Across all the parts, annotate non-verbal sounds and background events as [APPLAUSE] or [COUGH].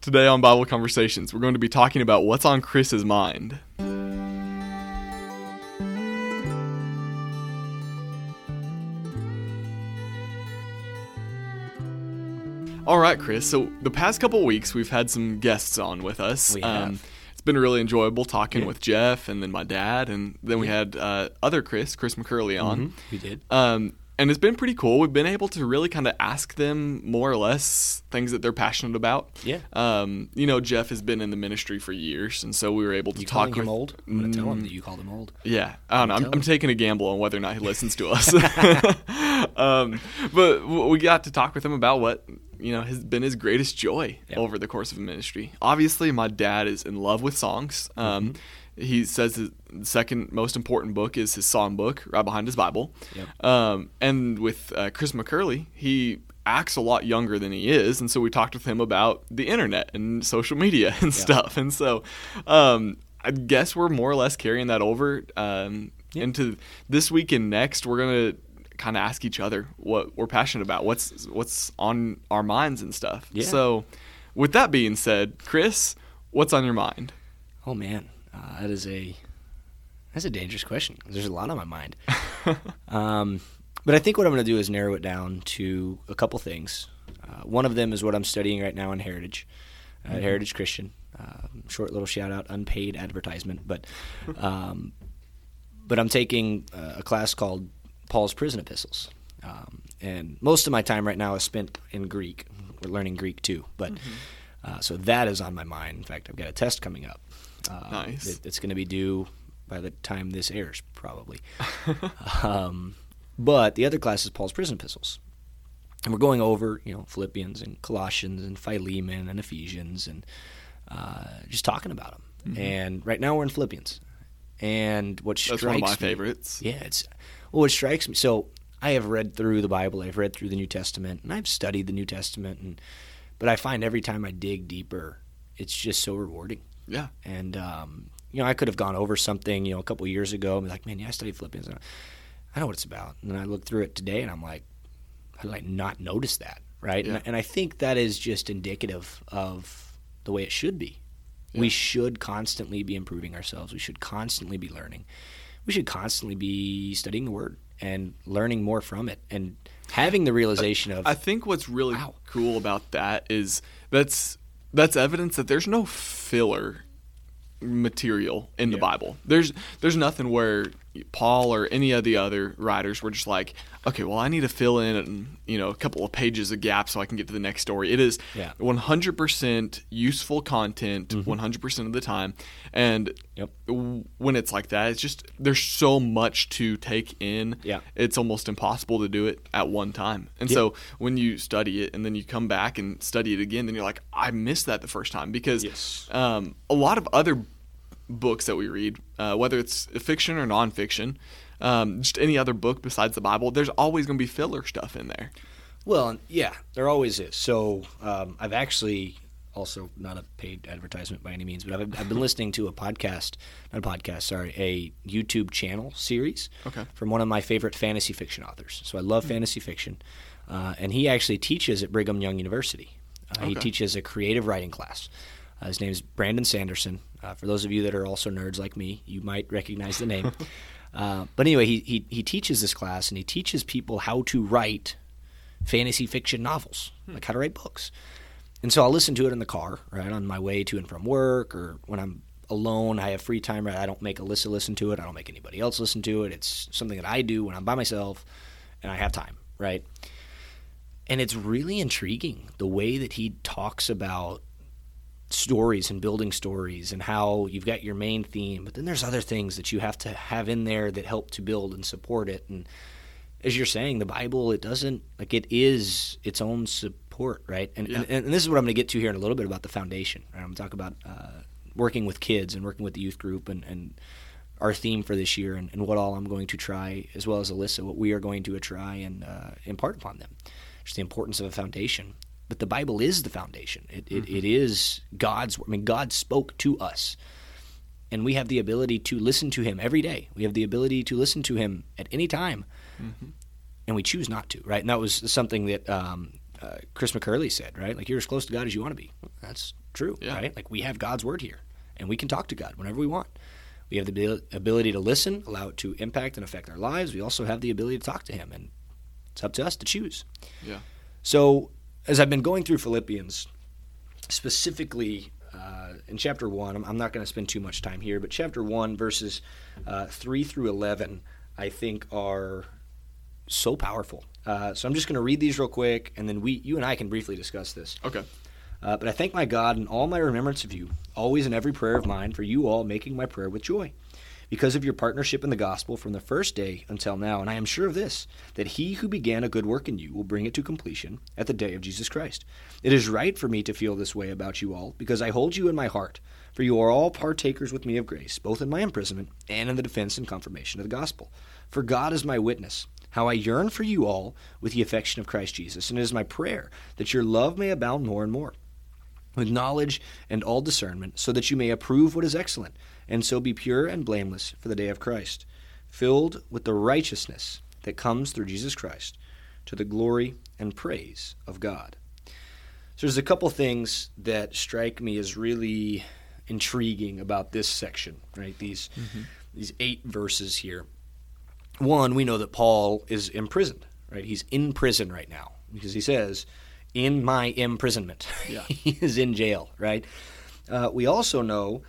Today on Bible Conversations, we're going to be talking about what's on Chris's mind. All right, Chris. So the past couple weeks, we've had some guests on with us. We have. Um, it's been really enjoyable talking Yeah. with Jeff and then my dad, and then we had uh, other Chris, Chris McCurley, on. Mhm, we did. Um, and it's been pretty cool. We've been able to really kind of ask them more or less things that they're passionate about. Yeah. Um, you know, Jeff has been in the ministry for years, and so we were able to You talk calling with him old? I'm gonna tell him that you called him old. Yeah, I don't know. I'm, Tell I'm taking a gamble on whether or not he listens to us. [LAUGHS] [LAUGHS] um, but we got to talk with him about what you know has been his greatest joy Yeah. over the course of ministry. Obviously, my dad is in love with songs. Um, He says his second most important book is his song book, right behind his Bible. Yep. Um, and with uh, Chris McCurley, he acts a lot younger than he is, and so we talked with him about the internet and social media [LAUGHS] and stuff. And so, um, I guess we're more or less carrying that over um, Yeah. into this week and next. We're gonna kind of ask each other what we're passionate about, what's what's on our minds and stuff. Yeah. So, with that being said, Chris, what's on your mind? Oh man, uh, that is a that's a dangerous question. There's a lot on my mind. [LAUGHS] um, but I think what I'm going to do is narrow it down to a couple things. Uh, one of them is what I'm studying right now in Heritage, uh, at Heritage Christian. Um, short little shout out, unpaid advertisement, but [LAUGHS] um, but I'm taking uh, a class called Paul's Prison Epistles, um, and most of my time right now is spent in Greek. We're learning Greek too, but uh, so that is on my mind. In fact, I've got a test coming up. Uh, Nice. it- it's going to be due by the time this airs, probably. [LAUGHS] um, but the other class is Paul's Prison Epistles. And we're going over, you know, Philippians and Colossians and Philemon and Ephesians and uh, just talking about them. Mm-hmm. And right now we're in Philippians. And what strikes That's one of my me- favorites. yeah, it's well, what strikes me. So I have read through the Bible, I've read through the New Testament, and I've studied the New Testament, and but I find every time I dig deeper, it's just so rewarding. Yeah. And um, you know, I could have gone over something, you know, a couple years ago, and be like, man, yeah, I studied Philippians. and I know what it's about. And then I look through it today, and I'm like, how did I not notice that? Right? Yeah. And, and I think that is just indicative of the way it should be. We should constantly be improving ourselves. We should constantly be learning. We should constantly be studying the Word and learning more from it and having the realization of I think what's really Wow. cool about that is that's that's evidence that there's no filler material in the Yeah. Bible. There's there's nothing where Paul or any of the other writers were just like, okay, well, I need to fill in you know a couple of pages of gaps so I can get to the next story. It is Yeah. 100% useful content 100% of the time, and Yep. w- when it's like that, it's just there's so much to take in. Yeah. it's almost impossible to do it at one time. And Yeah. so when you study it and then you come back and study it again, then you're like, I missed that the first time because Yes. um, a lot of other books that we read, uh, whether it's fiction or nonfiction, um, just any other book besides the Bible, there's always going to be filler stuff in there. Well, yeah, there always is. So um, I've actually also not a paid advertisement by any means, but I've, I've been listening to a podcast, not a podcast, sorry, a YouTube channel series Okay. from one of my favorite fantasy fiction authors. So I love fantasy fiction, uh, and he actually teaches at Brigham Young University. Uh, He teaches a creative writing class. Uh, his name is Brandon Sanderson. Uh, for those of you that are also nerds like me, you might recognize the name. [LAUGHS] uh, but anyway, he, he he teaches this class, and he teaches people how to write fantasy fiction novels, like how to write books. And so I'll listen to it in the car, right, on my way to and from work, or when I'm alone, I have free time. Right, I don't make Alyssa listen to it. I don't make anybody else listen to it. It's something that I do when I'm by myself, and I have time, right? And it's really intriguing the way that he talks about stories and building stories and how you've got your main theme, but then there's other things that you have to have in there that help to build and support it. And as you're saying, the Bible, it doesn't like it is its own support, right? And Yeah. and, and this is what I'm going to get to here in a little bit about the foundation. Right? I'm going to talk about uh, working with kids and working with the youth group and, and our theme for this year and, and what all I'm going to try, as well as Alyssa, what we are going to try and uh, impart upon them. Just the importance of a foundation. But the Bible is the foundation. It, it, it is God's. I mean, God spoke to us, and we have the ability to listen to Him every day. We have the ability to listen to Him at any time, and we choose not to. Right? And that was something that um, uh, Chris McCurley said. Right? Like you're as close to God as you want to be. That's true, Yeah. right? Like we have God's word here, and we can talk to God whenever we want. We have the ability to listen, allow it to impact and affect our lives. We also have the ability to talk to Him, and it's up to us to choose. Yeah. So, as I've been going through Philippians, specifically uh, in chapter 1, I'm, I'm not going to spend too much time here, but chapter 1, verses uh, 3 through 11, I think are so powerful. Uh, so I'm just going to read these real quick, and then we, you and I can briefly discuss this. Okay. Uh, but I thank my God in all my remembrance of you, always in every prayer of mine, for you all making my prayer with joy, because of your partnership in the gospel from the first day until now. And I am sure of this, that he who began a good work in you will bring it to completion at the day of Jesus Christ. It is right for me to feel this way about you all, because I hold you in my heart, for you are all partakers with me of grace, both in my imprisonment and in the defense and confirmation of the gospel. For God is my witness how I yearn for you all with the affection of Christ Jesus, and it is my prayer that your love may abound more and more with knowledge and all discernment, so that you may approve what is excellent, and so be pure and blameless for the day of Christ, filled with the righteousness that comes through Jesus Christ, to the glory and praise of God. So there's a couple things that strike me as really intriguing about this section, right? These these eight verses here. One, we know that Paul is imprisoned, right? He's in prison right now because he says, "In my imprisonment." [LAUGHS] Yeah. he is in jail, right? Uh, we also know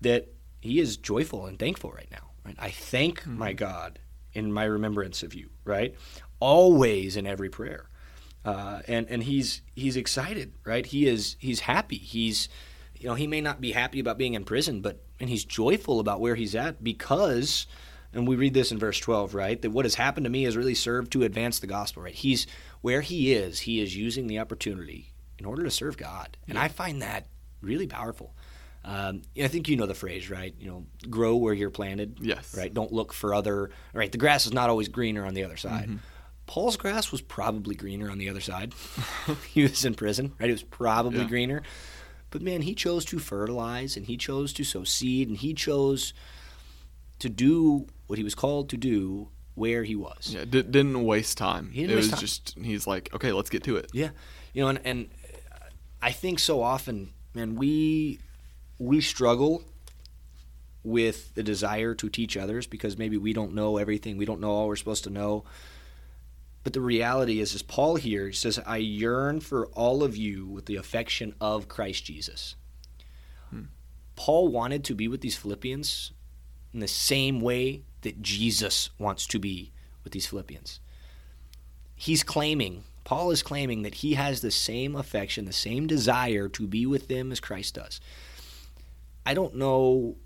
that he is joyful and thankful right now. Right? I thank my God in my remembrance of you, right? Always in every prayer, uh, and and he's he's excited, right? He is he's happy. He's you know he may not be happy about being in prison, but and he's joyful about where he's at because. And we read this in verse 12, right? That what has happened to me has really served to advance the gospel, right? He's where he is, he is using the opportunity in order to serve God. And I find that really powerful. Um, I think you know the phrase, right? You know, grow where you're planted. Yes. Right. Don't look for other. Right. The grass is not always greener on the other side. Paul's grass was probably greener on the other side. [LAUGHS] [LAUGHS] he was in prison. Right. It was probably Yeah. greener. But man, he chose to fertilize and he chose to sow seed and he chose to do what he was called to do where he was. Yeah. D- didn't waste time. He didn't it waste was time. just he's like, okay, let's get to it. Yeah, you know, and, and I think so often, man, we we struggle with the desire to teach others because maybe we don't know everything, we don't know all we're supposed to know. But the reality is, as Paul here says, "I yearn for all of you with the affection of Christ Jesus." Hmm. Paul wanted to be with these Philippians in the same way that Jesus wants to be with these Philippians he's claiming paul is claiming that he has the same affection the same desire to be with them as christ does i don't know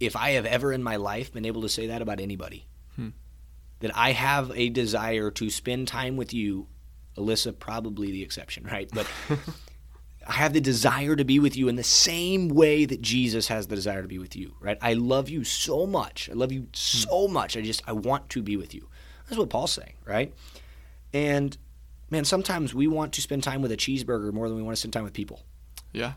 if i have ever in my life been able to say that about anybody Hmm. that i have a desire to spend time with you alyssa probably the exception right but [LAUGHS] I have the desire to be with you in the same way that Jesus has the desire to be with you, right? I love you so much. I love you so much. I just I want to be with you. That's what Paul's saying, right? And man, sometimes we want to spend time with a cheeseburger more than we want to spend time with people. Yeah.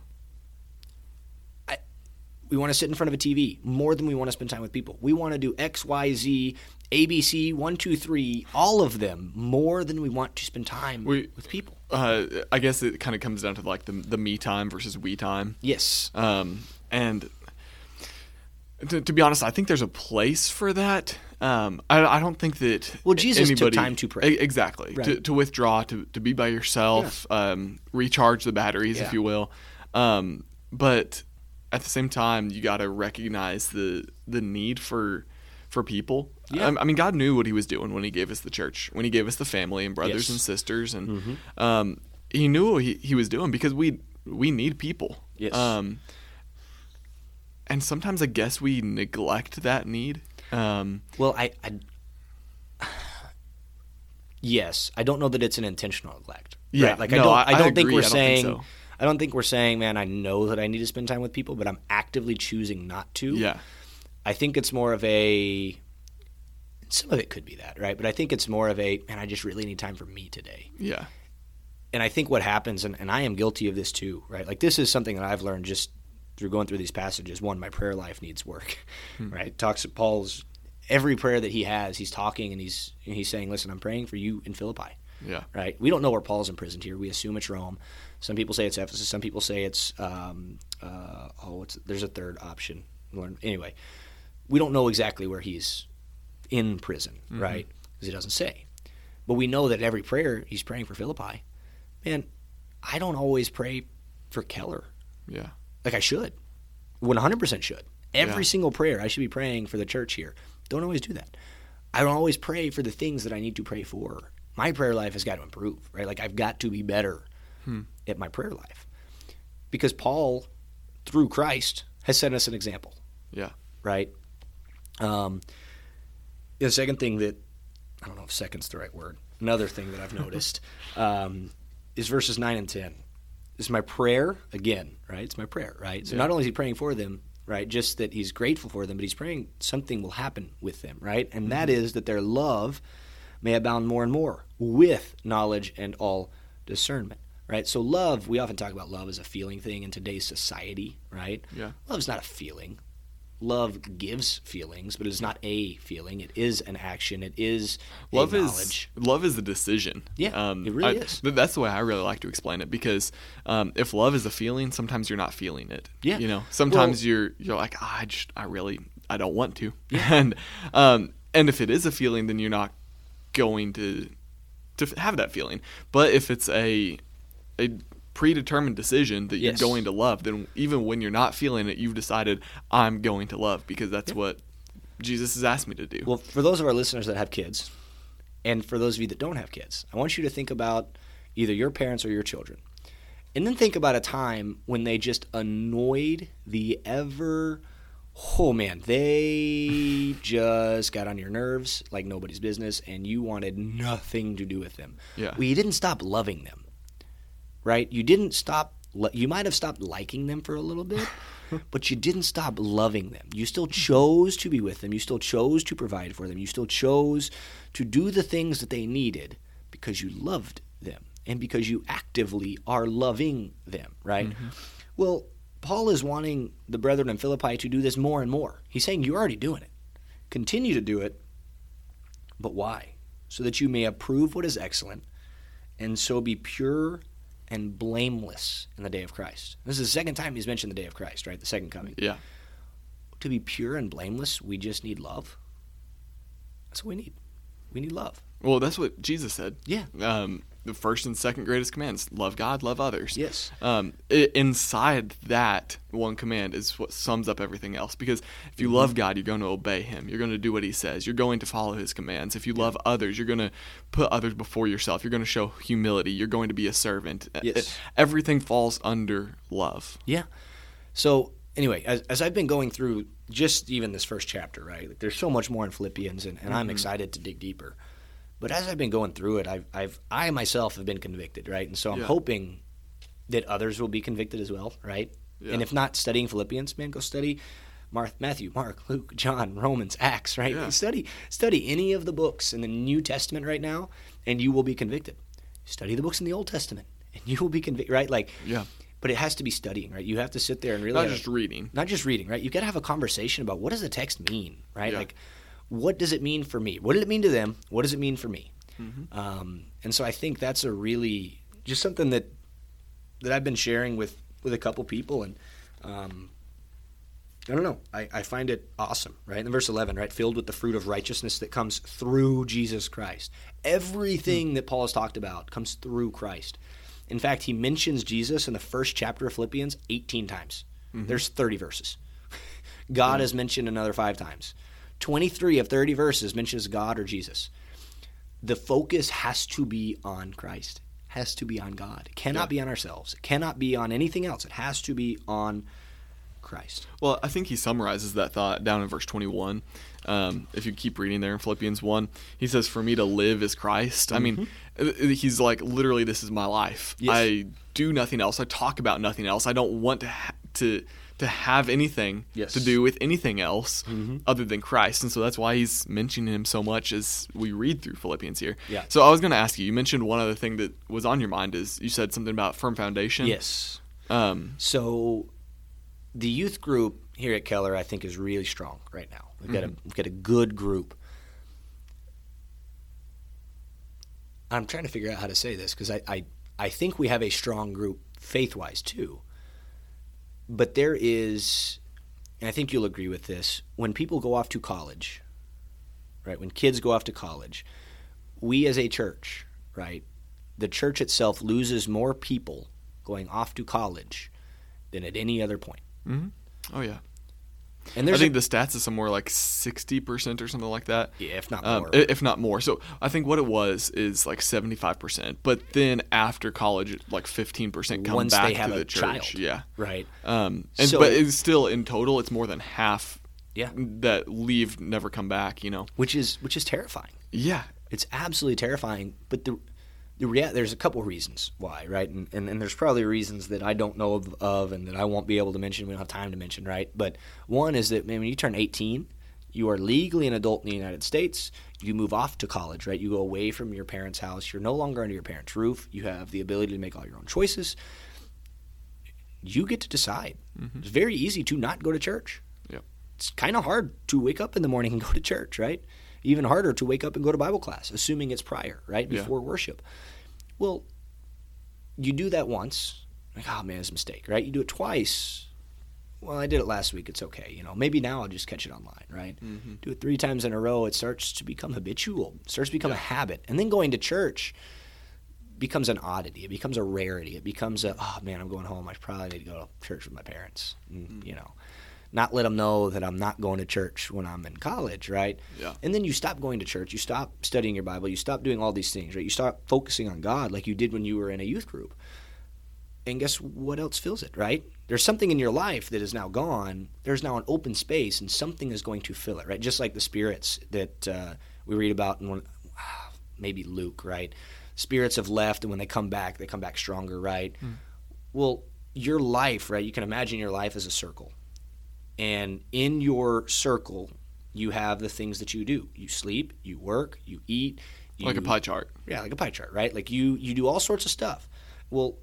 We want to sit in front of a TV more than we want to spend time with people. We want to do X, Y, Z, ABC, one, two, three, all of them more than we want to spend time We- with people. Uh, I guess it kind of comes down to like the the me time versus we time. Yes. Um, and to, to be honest, I think there's a place for that. Um, I, I don't think that Well, Jesus took time to pray. Exactly to, Right. to withdraw, to, to be by yourself, um, recharge the batteries, Yeah. if you will. Um, but at the same time, you got to recognize the the need for for people. Yeah. Um, I mean, God knew what He was doing when He gave us the church, when He gave us the family and brothers Yes. Mm-hmm. and sisters, and um, He knew what he, he was doing because we we need people. Yes. Um, and sometimes I guess we neglect that need. Um, Well, I, I [SIGHS] yes, I don't know that it's an intentional neglect. Yeah, Right? like I don't. I- I, don't I think we're I don't think saying. so. I don't think we're saying, man. I know that I need to spend time with people, but I'm actively choosing not to. yeah. I think it's more of a. Some of it could be that, right? But I think it's more of a, man. I just really need time for me today. Yeah. and I think what happens, and, and I am guilty of this too, right? Like this is something that I've learned just through going through these passages. One, my prayer life needs work, hmm. [LAUGHS] right? Talks Paul's every prayer that he has, he's talking and he's and he's saying, "Listen, I'm praying for you in Philippi. Yeah. Right. We don't know where Paul's imprisoned here. We assume it's Rome. Some people say it's Ephesus. Some people say it's um, uh, oh, it's there's a third option. Anyway, we don't know exactly where he's in prison, Mm-hmm. right? Because he doesn't say. But we know that every prayer he's praying for Philippi. Man, I don't always pray for Keller Yeah. like I should. 100% should. Every Yeah. single prayer I should be praying for the church here. Don't always do that. I don't always pray for the things that I need to pray for. My prayer life has got to improve, right? Like I've got to be better Hmm. At my prayer life. Because Paul, through Christ, has set us an example, Yeah. right? Um, the second thing that, I don't know if second's the right word, another thing that I've [LAUGHS] noticed um, is verses 9 and 10. This is my prayer, again, right? It's my prayer, right? So Yeah. not only is he praying for them, right, just that he's grateful for them, but he's praying something will happen with them, right? And that is that their love may abound more and more with knowledge and all discernment, right? So love, we often talk about love as a feeling thing in today's society, right? Yeah. Love's not a feeling. Love gives feelings, but it's not a feeling. It is an action. It is love is knowledge. love is a decision. Yeah, it really I- is. th- That's the way I really like to explain it because um, if love is a feeling, sometimes you're not feeling it. Yeah. you know, sometimes Well- you're you're like, "Ah, I just I really I don't want to, [LAUGHS] and um, and if it is a feeling, then you're not going to to have that feeling. But if it's a a predetermined decision that you're going to love, then even when you're not feeling it, you've decided I'm going to love because that's what Jesus has asked me to do. Well, for those of our listeners that have kids, and for those of you that don't have kids, I want you to think about either your parents or your children. And then think about a time when they just annoyed the ever. Oh man, they [LAUGHS] just got on your nerves like nobody's business, and you wanted nothing to do with them. Yeah. Well, you didn't stop loving them, right? You didn't stop. You might have stopped liking them for a little bit, [LAUGHS] but you didn't stop loving them. You still chose to be with them. You still chose to provide for them. You still chose to do the things that they needed because you loved them and because you actively are loving them, right? Mm-hmm. Well, Paul is wanting the brethren in Philippi to do this more and more. He's saying you're already doing it. Continue to do it, but why? So that you may approve what is excellent and so be pure and blameless in the day of Christ. This is the second time he's mentioned the day of Christ, right? The second coming. yeah. To be pure and blameless, we just need love. That's what we need. We need love. Well, that's what Jesus said. Yeah. Um, the first and second greatest commands: love God, love others. Yes. Um, i inside that one command is what sums up everything else. Because if you love God, you're going to obey Him. You're going to do what He says. You're going to follow His commands. If you love others, you're going to put others before yourself. You're going to show humility. You're going to be a servant. Yes. E- Everything falls under love. Yeah. So anyway, as, as I've been going through just even this first chapter, right? Like, there's so much more in Philippians, and, and I'm excited to dig deeper. But as I've been going through it, I've, I've I myself have been convicted, right? And so I'm Yeah. hoping that others will be convicted as well, right? Yeah. And if not studying Philippians, man, go study Mar- Matthew, Mark, [LAUGHS] Luke, John, Romans, Acts, right? Yeah. Study study any of the books in the New Testament right now, and you will be convicted. Study the books in the Old Testament, and you will be convicted, right? Like, Yeah. but it has to be studying, right? You have to sit there and really Not just reading. not just reading, right? You've got to have a conversation about what does the text mean, right? Like, what does it mean for me? What did it mean to them? What does it mean for me? Mm-hmm. Um, and so I think that's a really just something that that I've been sharing with with a couple people, and um, I don't know. I, I find it awesome, right? In verse 11, right? Filled with the fruit of righteousness that comes through Jesus Christ. Everything that Paul has talked about comes through Christ. In fact, he mentions Jesus in the first chapter of Philippians 18 times. There's 30 verses. [LAUGHS] God is mentioned another five times. 23 of 30 verses mentions God or Jesus. The focus has to be on Christ, has to be on God. It cannot Yeah. be on ourselves. It cannot be on anything else. It has to be on Christ. Well, I think he summarizes that thought down in verse 21. Um, if you keep reading there in Philippians 1, he says, For me to live is Christ. I mean, uh, he's like, literally, this is my life. Mm-hmm. Yes. I do nothing else. I talk about nothing else. I don't want to ha- to to have anything Yes. to do with anything else Mm-hmm. other than Christ. And so that's why he's mentioning him so much as we read through Philippians here. Yeah. So I was going to ask you, you mentioned one other thing that was on your mind is you said something about firm foundation. Yes. Um, So the youth group here at Keller, I think, is really strong right now. We've got a we've got a good group. I'm trying to figure out how to say this because I, I I think we have a strong group faith wise too. But there is, and I think you'll agree with this, when people go off to college, right? When kids go off to college, we as a church, right? The church itself loses more people going off to college than at any other point. Mm-hmm. Oh yeah. And I think a, the stats is somewhere like sixty percent or something like that. yeah, if not Um, more. i- if not more. So I think what it was is like seventy five percent, but then after college, like fifteen percent come Once back to the church. child. Yeah. right. Um, and So- but it's still in total, it's more than half. Yeah. That leave never come back. You know. Which is which is terrifying. Yeah. It's absolutely terrifying. But the the rea- there's a couple reasons why, right? And, and and there's probably reasons that I don't know of, of and that I won't be able to mention. We don't have time to mention, right? But one is that man, when you turn 18, you are legally an adult in the United States. You move off to college, right? You go away from your parents' house. You're no longer under your parents' roof. You have the ability to make all your own choices. You get to decide. Mm-hmm. It's very easy to not go to church. Yep. It's kind of hard to wake up in the morning and go to church, right? Even harder to wake up and go to Bible class, assuming it's prior, right? Yeah. Before worship. Well, you do that once, like, oh man, it's a mistake, right? You do it twice. Well, I did it last week. It's okay. You know, maybe now I'll just catch it online, right? Mm-hmm. Do it three times in a row. It starts to become habitual. It starts to become a habit. And then going to church becomes an oddity. It becomes a rarity. It becomes a, oh man, I'm going home. I probably need to go to church with my parents. And, Mm. You know, not let them know that I'm not going to church when I'm in college, right? Yeah. And then you stop going to church. You stop studying your Bible. You stop doing all these things, right? You stop focusing on God like you did when you were in a youth group. And guess what else fills it, right? There's something in your life that is now gone. There's now an open space, and something is going to fill it, right? Just like the spirits that uh, we read about in one, [SIGHS] maybe Luke, right? Spirits have left, and when they come back, they come back stronger, right? Well, your life, right? You can imagine your life as a circle. And in your circle, you have the things that you do. You sleep, you work, you eat. You, Like a pie chart. yeah, like a pie chart, right? Like you you do all sorts of stuff. Well,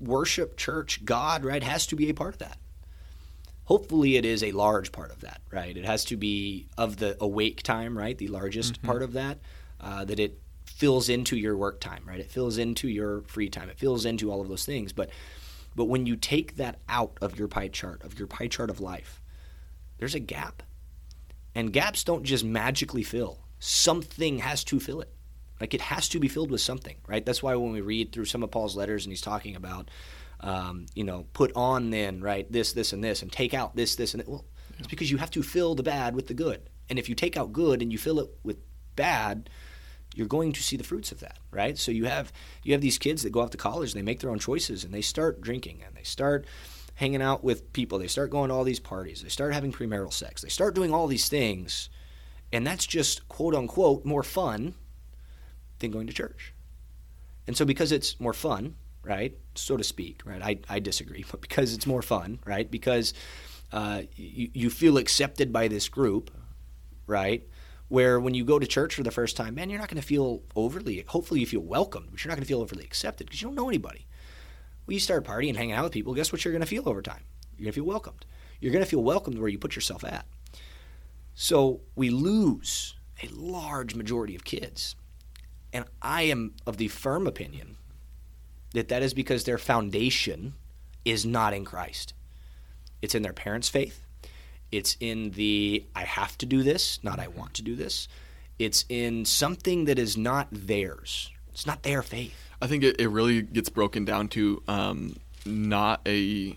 worship, church, God, right, has to be a part of that. Hopefully, it is a large part of that, right? It has to be of the awake time, right? The largest part of that, uh, that it fills into your work time, right? It fills into your free time. It fills into all of those things. But but when you take that out of your pie chart, of your pie chart of life, there's a gap. And gaps don't just magically fill. Something has to fill it. Like it has to be filled with something, right? That's why when we read through some of Paul's letters and he's talking about, um, you know, put on then, right, this, this, and this, and take out this, this, and that. Well, it's because you have to fill the bad with the good. And if you take out good and you fill it with bad, you're going to see the fruits of that, right? So you have you have these kids that go off to college, they make their own choices, and they start drinking, and they start hanging out with people, they start going to all these parties, they start having premarital sex, they start doing all these things, and that's just quote unquote more fun than going to church. And so because it's more fun, right, so to speak, right, I, I disagree, [LAUGHS] but because it's more fun, right, because uh, you, you feel accepted by this group, right, where when you go to church for the first time, man, you're not going to feel overly, hopefully you feel welcomed, but you're not going to feel overly accepted because you don't know anybody. Well, you start partying and hanging out with people, guess what you're going to feel over time? You're going to feel welcomed. You're going to feel welcomed where you put yourself at. So we lose a large majority of kids. And I am of the firm opinion that that is because their foundation is not in Christ. It's in their parents' faith. It's in the I have to do this, not I want to do this. It's in something that is not theirs. It's not their faith. I think it, it really gets broken down to um, not a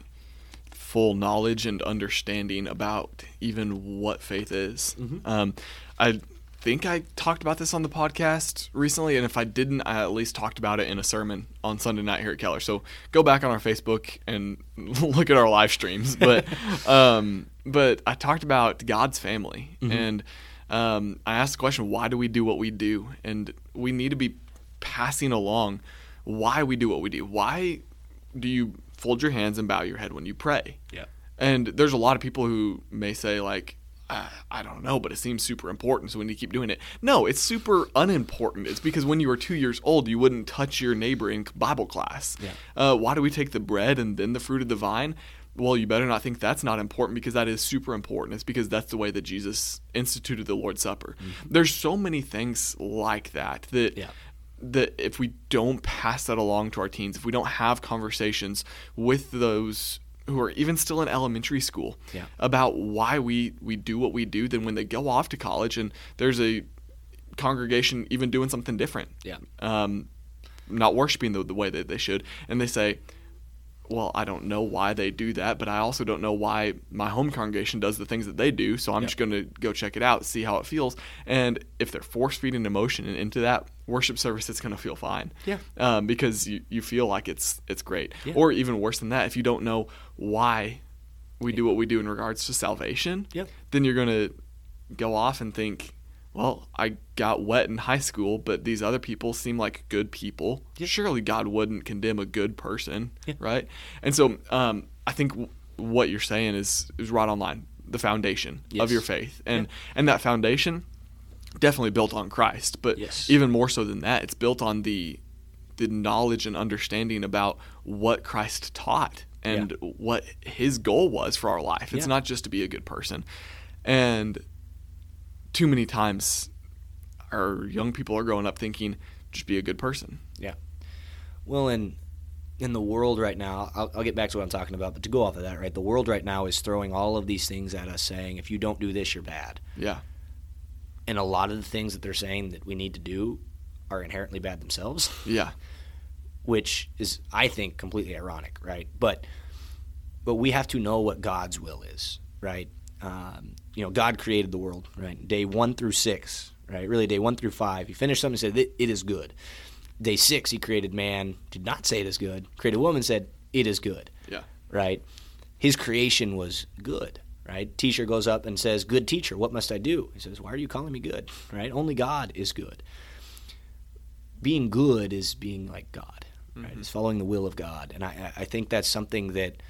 full knowledge and understanding about even what faith is. Um, I think I talked about this on the podcast recently, and if I didn't, I at least talked about it in a sermon on Sunday night here at Keller. So go back on our Facebook and [LAUGHS] look at our live streams. But [LAUGHS] um, but I talked about God's family, and um, I asked the question, why do we do what we do? And we need to be passing along why we do what we do. Why do you fold your hands and bow your head when you pray? Yeah. And there's a lot of people who may say like, I, I don't know, but it seems super important, so we need to keep doing it. No, it's super unimportant. It's because when you were two years old, you wouldn't touch your neighbor in Bible class. Yeah. Uh, why do we take the bread and then the fruit of the vine? Well, you better not think that's not important because that is super important. It's because that's the way that Jesus instituted the Lord's Supper. There's so many things like that that Yeah. That if we don't pass that along to our teens, if we don't have conversations with those who are even still in elementary school Yeah. about why we we do what we do, then when they go off to college and there's a congregation even doing something different, Yeah. um, not worshiping the, the way that they should, and they say, well, I don't know why they do that, but I also don't know why my home congregation does the things that they do. So I'm Yep. just going to go check it out, see how it feels. And if they're force feeding emotion into that worship service, it's going to feel fine. Yeah. Um, because you, you feel like it's it's great. Yeah. Or even worse than that, if you don't know why we do what we do in regards to salvation, Yep. then you're going to go off and think, well, I got wet in high school, but these other people seem like good people. Yeah. Surely God wouldn't condemn a good person, Yeah. right? And so um, I think w- what you're saying is is right on line. The foundation Yes. of your faith, and and that foundation definitely built on Christ, but Yes. even more so than that, it's built on the the knowledge and understanding about what Christ taught and what his goal was for our life. It's Yeah. not just to be a good person. And too many times our young people are growing up thinking just be a good person. Yeah. Well, in in the world right now, I'll, I'll get back to what I'm talking about, but to go off of that, right? The world right now is throwing all of these things at us, saying if you don't do this, you're bad. Yeah. And a lot of the things that they're saying that we need to do are inherently bad themselves, Yeah. which is, I think, completely ironic, right? But but we have to know what God's will is, right? Um, you know, God created the world, right? Day one through six, right? Really, day one through five. He finished something and said, "It- "It is good." Day six, he created man. Did not say it is good. Created woman. Said it is good. Yeah. right? His creation was good, right? Teacher goes up and says, "Good teacher, what must I do?" He says, "Why are you calling me good?" Right? Only God is good. Being good is being like God, right? Mm-hmm. It's following the will of God, and I, I think that's something that,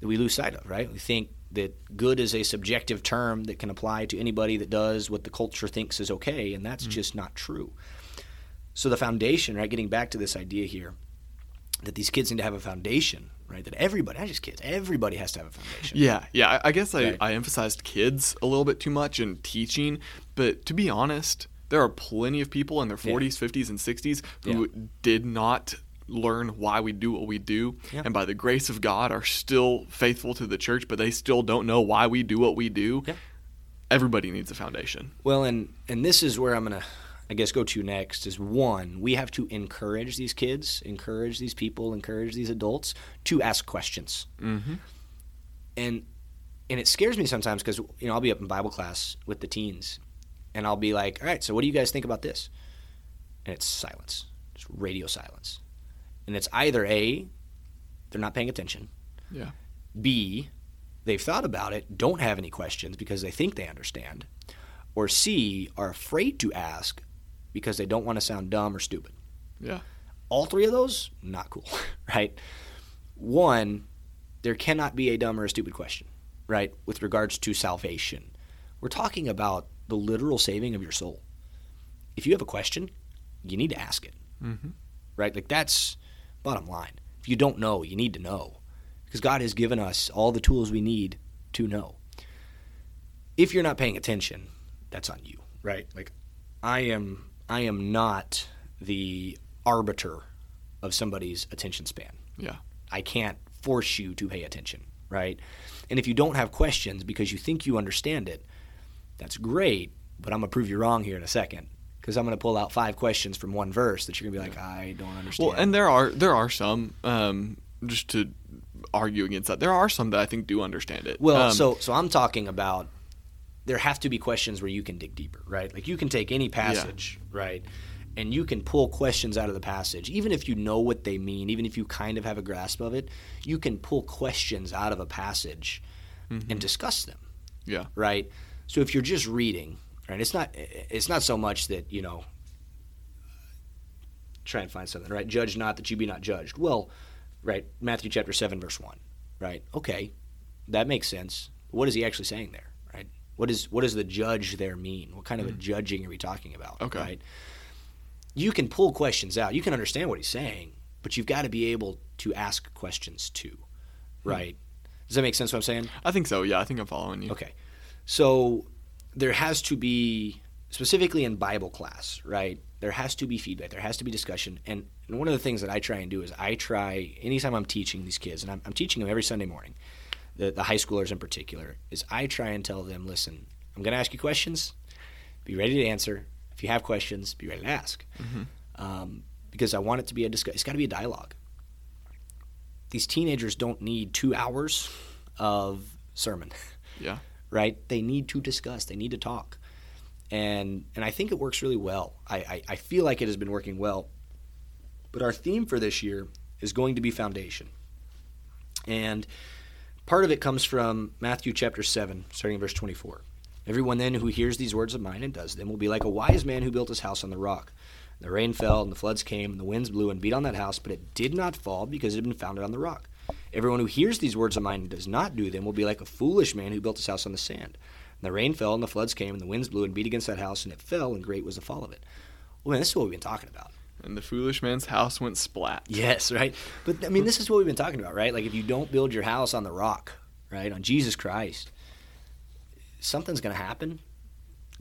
that we lose sight of, right? We think that good is a subjective term that can apply to anybody that does what the culture thinks is okay, and that's mm. just not true. So the foundation, right? Getting back to this idea here, that these kids need to have a foundation, right? That everybody, not just kids, everybody has to have a foundation. Yeah, yeah. I, I guess I, Right. I emphasized kids a little bit too much in teaching, but to be honest, there are plenty of people in their Yeah. 40s, 50s, and 60s who Yeah. did not learn why we do what we do, Yeah. and by the grace of God are still faithful to the church, but they still don't know why we do what we do. Yeah. Everybody needs a foundation. Well, and and this is where I'm gonna, I guess, go to next. Is one, we have to encourage these kids, encourage these people, encourage these adults to ask questions. Mm-hmm. and and it scares me sometimes because you know I'll be up in Bible class with the teens, and I'll be like, "All right, so what do you guys think about this?" And it's silence, just radio silence, and it's either a they're not paying attention, Yeah. b they've thought about it, don't have any questions because they think they understand, or c are afraid to ask because they don't want to sound dumb or stupid. Yeah. all three of those not cool [LAUGHS] right? One there cannot be a dumb or a stupid question right with regards to salvation. We're talking about the literal saving of your soul. If you have a question you need to ask it. Mm-hmm. right? Like that's bottom line if you don't know you need to know. Because god has given us all the tools we need to know. If you're not paying attention that's on you right? Like i am i am not the arbiter of somebody's attention span. Yeah. i can't force you to pay attention right? And if you don't have questions because you think you understand it that's great but i'm going to prove you wrong here in a second because i'm going to pull out five questions from one verse that you're going to be like i don't understand Well, and there are there are some um, just to argue against that. There are some that I think do understand it. Well, Um, so so I'm talking about there have to be questions where you can dig deeper, right? Like you can take any passage, right? And you can pull questions out of the passage, even if you know what they mean, even if you kind of have a grasp of it, you can pull questions out of a passage Mm-hmm. and discuss them, yeah. right? So if you're just reading, right, it's not it's not so much that you know try and find something, right? Judge not that you be not judged. Well, right, Matthew chapter seven verse one, right? Okay, that makes sense. What is he actually saying there, right? What is what does the judge there mean? What kind of a hmm. judging are we talking about? Okay. right? You can pull questions out. You can understand what he's saying, but you've got to be able to ask questions too, hmm. right? Does that make sense? What I'm saying? I think so. Yeah, I think I'm following you. Okay. So there has to be specifically in Bible class, right? There has to be feedback. There has to be discussion. And, and one of the things that I try and do is I try anytime I'm teaching these kids, and I'm, I'm teaching them every Sunday morning, the, the high schoolers in particular, is I try and tell them, listen, I'm going to ask you questions. Be ready to answer. If you have questions, be ready to ask. Um, because I want it to be a discuss. It's got to be a dialogue. These teenagers don't need two hours of sermon, Yeah. Right? They need to discuss. They need to talk, and and I think it works really well. I, I, I feel like it has been working well. But our theme for this year is going to be foundation, and part of it comes from Matthew chapter seven, starting in verse twenty-four. Everyone then who hears these words of mine and does them will be like a wise man who built his house on the rock. The rain fell, and the floods came, and the winds blew and beat on that house, but it did not fall because it had been founded on the rock. Everyone who hears these words of mine and does not do them will be like a foolish man who built his house on the sand. And the rain fell, and the floods came, and the winds blew and beat against that house, and it fell, and great was the fall of it. Well, man, this is what we've been talking about. And the foolish man's house went splat. Yes, right? But, I mean, this is what we've been talking about, right? Like, if you don't build your house on the rock, right, on Jesus Christ, something's going to happen.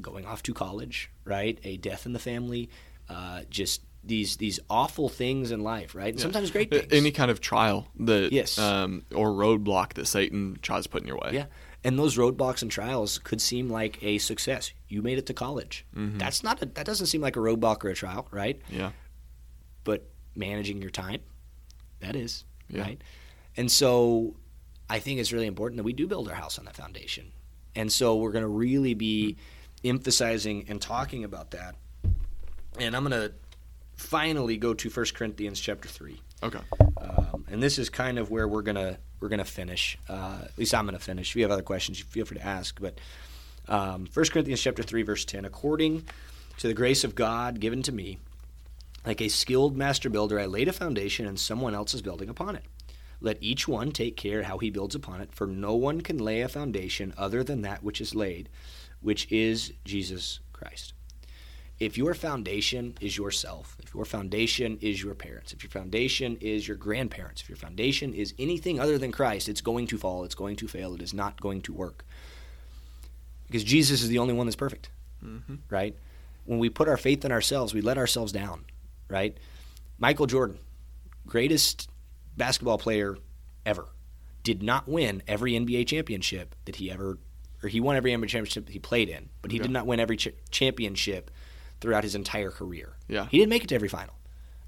Going off to college, right? A death in the family, uh, just these these awful things in life, right? And Yeah. Sometimes great things. Any kind of trial that Yes. um, or roadblock that Satan tries to put in your way. Yeah. And those roadblocks and trials could seem like a success. You made it to college. That's not a, that doesn't seem like a roadblock or a trial, right? Yeah. But managing your time, that is, Yeah. right? And so I think it's really important that we do build our house on that foundation. And so we're going to really be emphasizing and talking about that. And I'm going to finally go to 1 Corinthians chapter 3. Okay. Um, and this is kind of where we're gonna we're gonna finish. Uh, at least I'm gonna finish. If you have other questions, you feel free to ask. But um, 1 Corinthians chapter three, verse ten. According to the grace of God given to me, like a skilled master builder, I laid a foundation, and someone else is building upon it. Let each one take care how he builds upon it, for no one can lay a foundation other than that which is laid, which is Jesus Christ if your foundation is yourself, if your foundation is your parents, if your foundation is your grandparents, if your foundation is anything other than Christ, it's going to fall, it's going to fail, it is not going to work. Because Jesus is the only one that's perfect, Mm-hmm. right? When we put our faith in ourselves, we let ourselves down, right? Michael Jordan, greatest basketball player ever, did not win every NBA championship that he ever, or he won every NBA championship he played in, but he Yeah. did not win every ch- championship throughout his entire career. Yeah. He didn't make it to every final,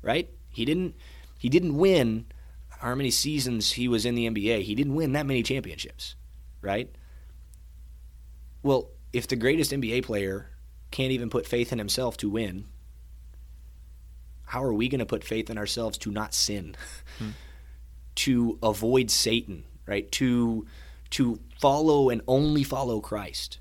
right? He didn't. He didn't win. How many seasons he was in the NBA? He didn't win that many championships, right? Well, if the greatest NBA player can't even put faith in himself to win, how are we going to put faith in ourselves to not sin, [LAUGHS] hmm. to avoid Satan, right? To to follow and only follow Christ,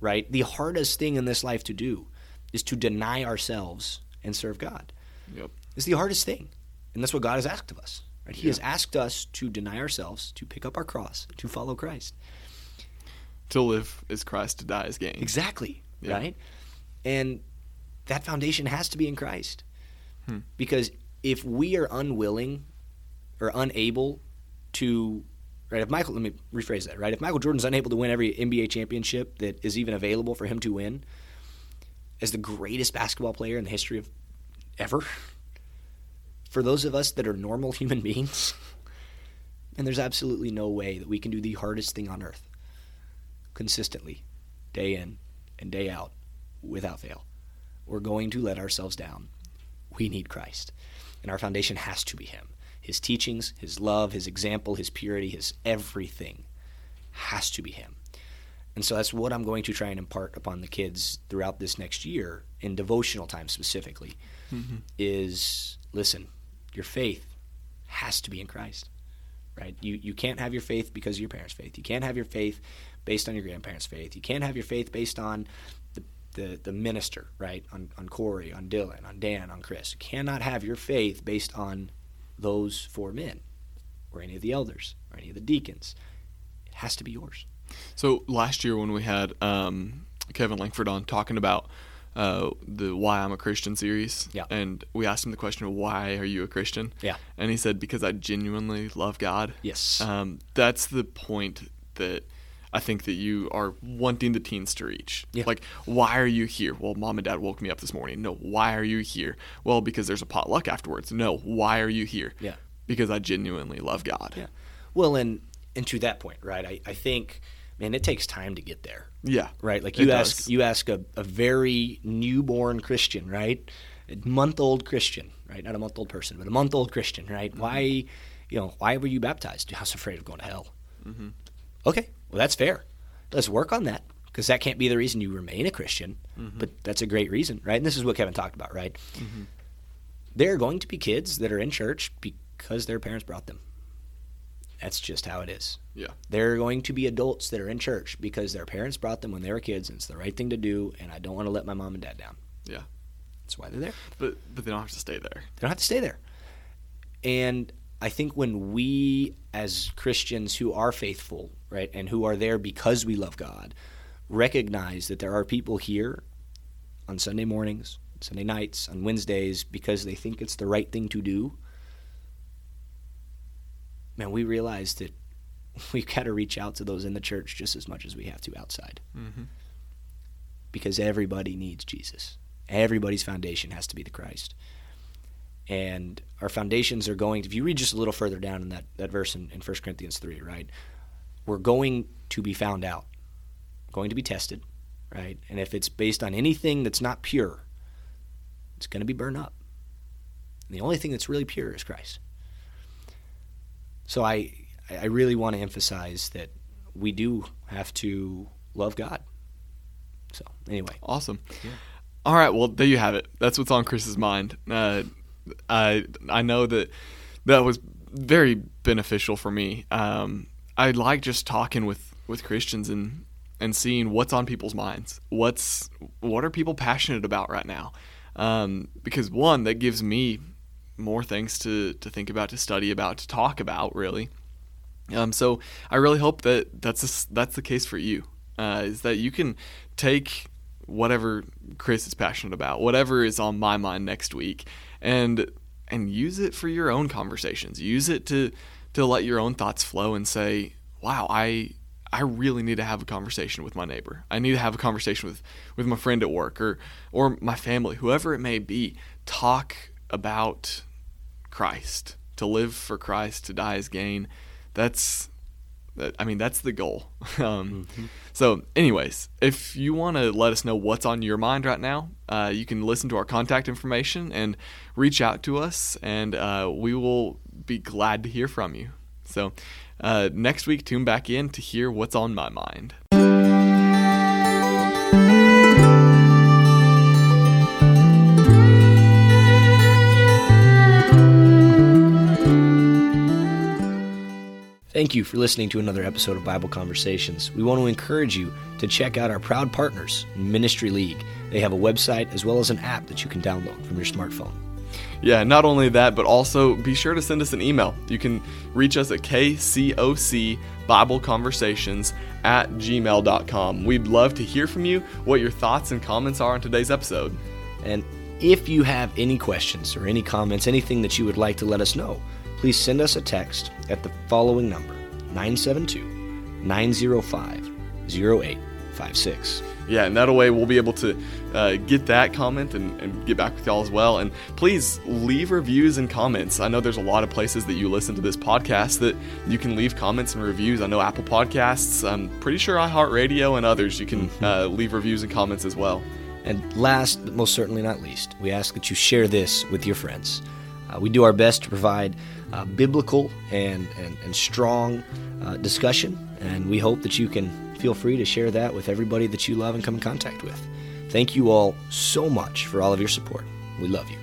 right? The hardest thing in this life to do is to deny ourselves and serve God. Yep. It's the hardest thing, and that's what God has asked of us. Right? He Yeah. has asked us to deny ourselves, to pick up our cross, to follow Christ. To live is Christ, to die is gain. Exactly. Yeah. Right? And that foundation has to be in Christ. Hmm. Because if we are unwilling or unable to right, if Michael let me rephrase that, right? If Michael Jordan's unable to win every NBA championship that is even available for him to win as the greatest basketball player in the history of ever, for those of us that are normal human beings, and there's absolutely no way that we can do the hardest thing on earth consistently, day in and day out, without fail. We're going to let ourselves down. We need Christ. And our foundation has to be Him. His teachings, His love, His example, His purity, His everything has to be Him. And so that's what I'm going to try and impart upon the kids throughout this next year, in devotional time specifically, Mhm. is listen, your faith has to be in Christ. Right? You you can't have your faith because of your parents' faith. You can't have your faith based on your grandparents' faith. You can't have your faith based on the the, the minister, right? On on Corey, on Dylan, on Dan, on Chris. You cannot have your faith based on those four men or any of the elders or any of the deacons. It has to be yours. So last year when we had um, Kevin Langford on talking about uh, the "Why I'm a Christian" series, Yeah. and we asked him the question, "Why are you a Christian?" Yeah. and he said, "Because I genuinely love God." Yes. Um, that's the point that I think that you are wanting the teens to reach. Yeah. Like, why are you here? Well, mom and dad woke me up this morning. No, why are you here? Well, because there's a potluck afterwards. No, why are you here? Yeah. Because I genuinely love God. Yeah. Well, and and to that point, right? I, I think, man, it takes time to get there, Yeah. right? Like you ask does. you ask a, a very newborn Christian, right? A month old Christian, right? Not a month old person, but a month old Christian, right? Mm-hmm. Why, you know, why were you baptized? I was afraid of going to hell. Mm-hmm. Okay, well that's fair. Let's work on that because that can't be the reason you remain a Christian, Mm-hmm. but that's a great reason, right? And this is what Kevin talked about, right? There are going to be kids that are in church because their parents brought them. That's just how it is. Yeah. There are going to be adults that are in church because their parents brought them when they were kids and it's the right thing to do, and I don't want to let my mom and dad down. Yeah. That's why they're there. But but they don't have to stay there. They don't have to stay there. And I think when we, as Christians who are faithful, right, and who are there because we love God, recognize that there are people here on Sunday mornings, Sunday nights, on Wednesdays because they think it's the right thing to do, man, we realize that [LAUGHS] we've got to reach out to those in the church just as much as we have to outside Mm-hmm. because everybody needs Jesus. Everybody's foundation has to be the Christ. And our foundations are going, if you read just a little further down in that, that verse in, in 1 Corinthians 3, right? We're going to be found out, going to be tested, right? And if it's based on anything that's not pure, it's going to be burned up. And the only thing that's really pure is Christ. So I, I really want to emphasize that we do have to love God. So anyway, Awesome. All right. Well, there you have it. That's what's on Chris's mind. Uh, I I know that that was very beneficial for me. Um, I like just talking with with Christians and and seeing what's on people's minds. What's what are people passionate about right now? Um, because one, that gives me more things to to think about, to study about, to talk about, really. Um, so I really hope that that's a, that's the case for you. Uh, is that you can take whatever Chris is passionate about, whatever is on my mind next week, and and use it for your own conversations. Use it to to let your own thoughts flow and say, "Wow, I I really need to have a conversation with my neighbor. I need to have a conversation with with my friend at work or or my family, whoever it may be. Talk about Christ. To live for Christ, to die as gain. That's I mean, that's the goal. [LAUGHS] Um, So, anyways, if you want to let us know what's on your mind right now, uh, you can listen to our contact information and reach out to us, and uh, we will be glad to hear from you. So, uh, next week, tune back in to hear what's on my mind. Thank you for listening to another episode of Bible Conversations. We want to encourage you to check out our proud partners, Ministry League. They have a website as well as an app that you can download from your smartphone. Yeah, not only that, but also be sure to send us an email. You can reach us at kcoc Bible Conversations at gmail.com. We'd love to hear from you what your thoughts and comments are on today's episode. And if you have any questions or any comments, anything that you would like to let us know, please send us a text at the following number 972 905 0856. Yeah, and that way we'll be able to uh, get that comment and, and get back with y'all as well. And please leave reviews and comments. I know there's a lot of places that you listen to this podcast that you can leave comments and reviews. I know Apple Podcasts, I'm pretty sure iHeartRadio and others, you can uh, leave reviews and comments as well. And last, but most certainly not least, we ask that you share this with your friends. Uh, we do our best to provide uh, biblical and, and, and strong uh, discussion, and we hope that you can feel free to share that with everybody that you love and come in contact with. Thank you all so much for all of your support. We love you.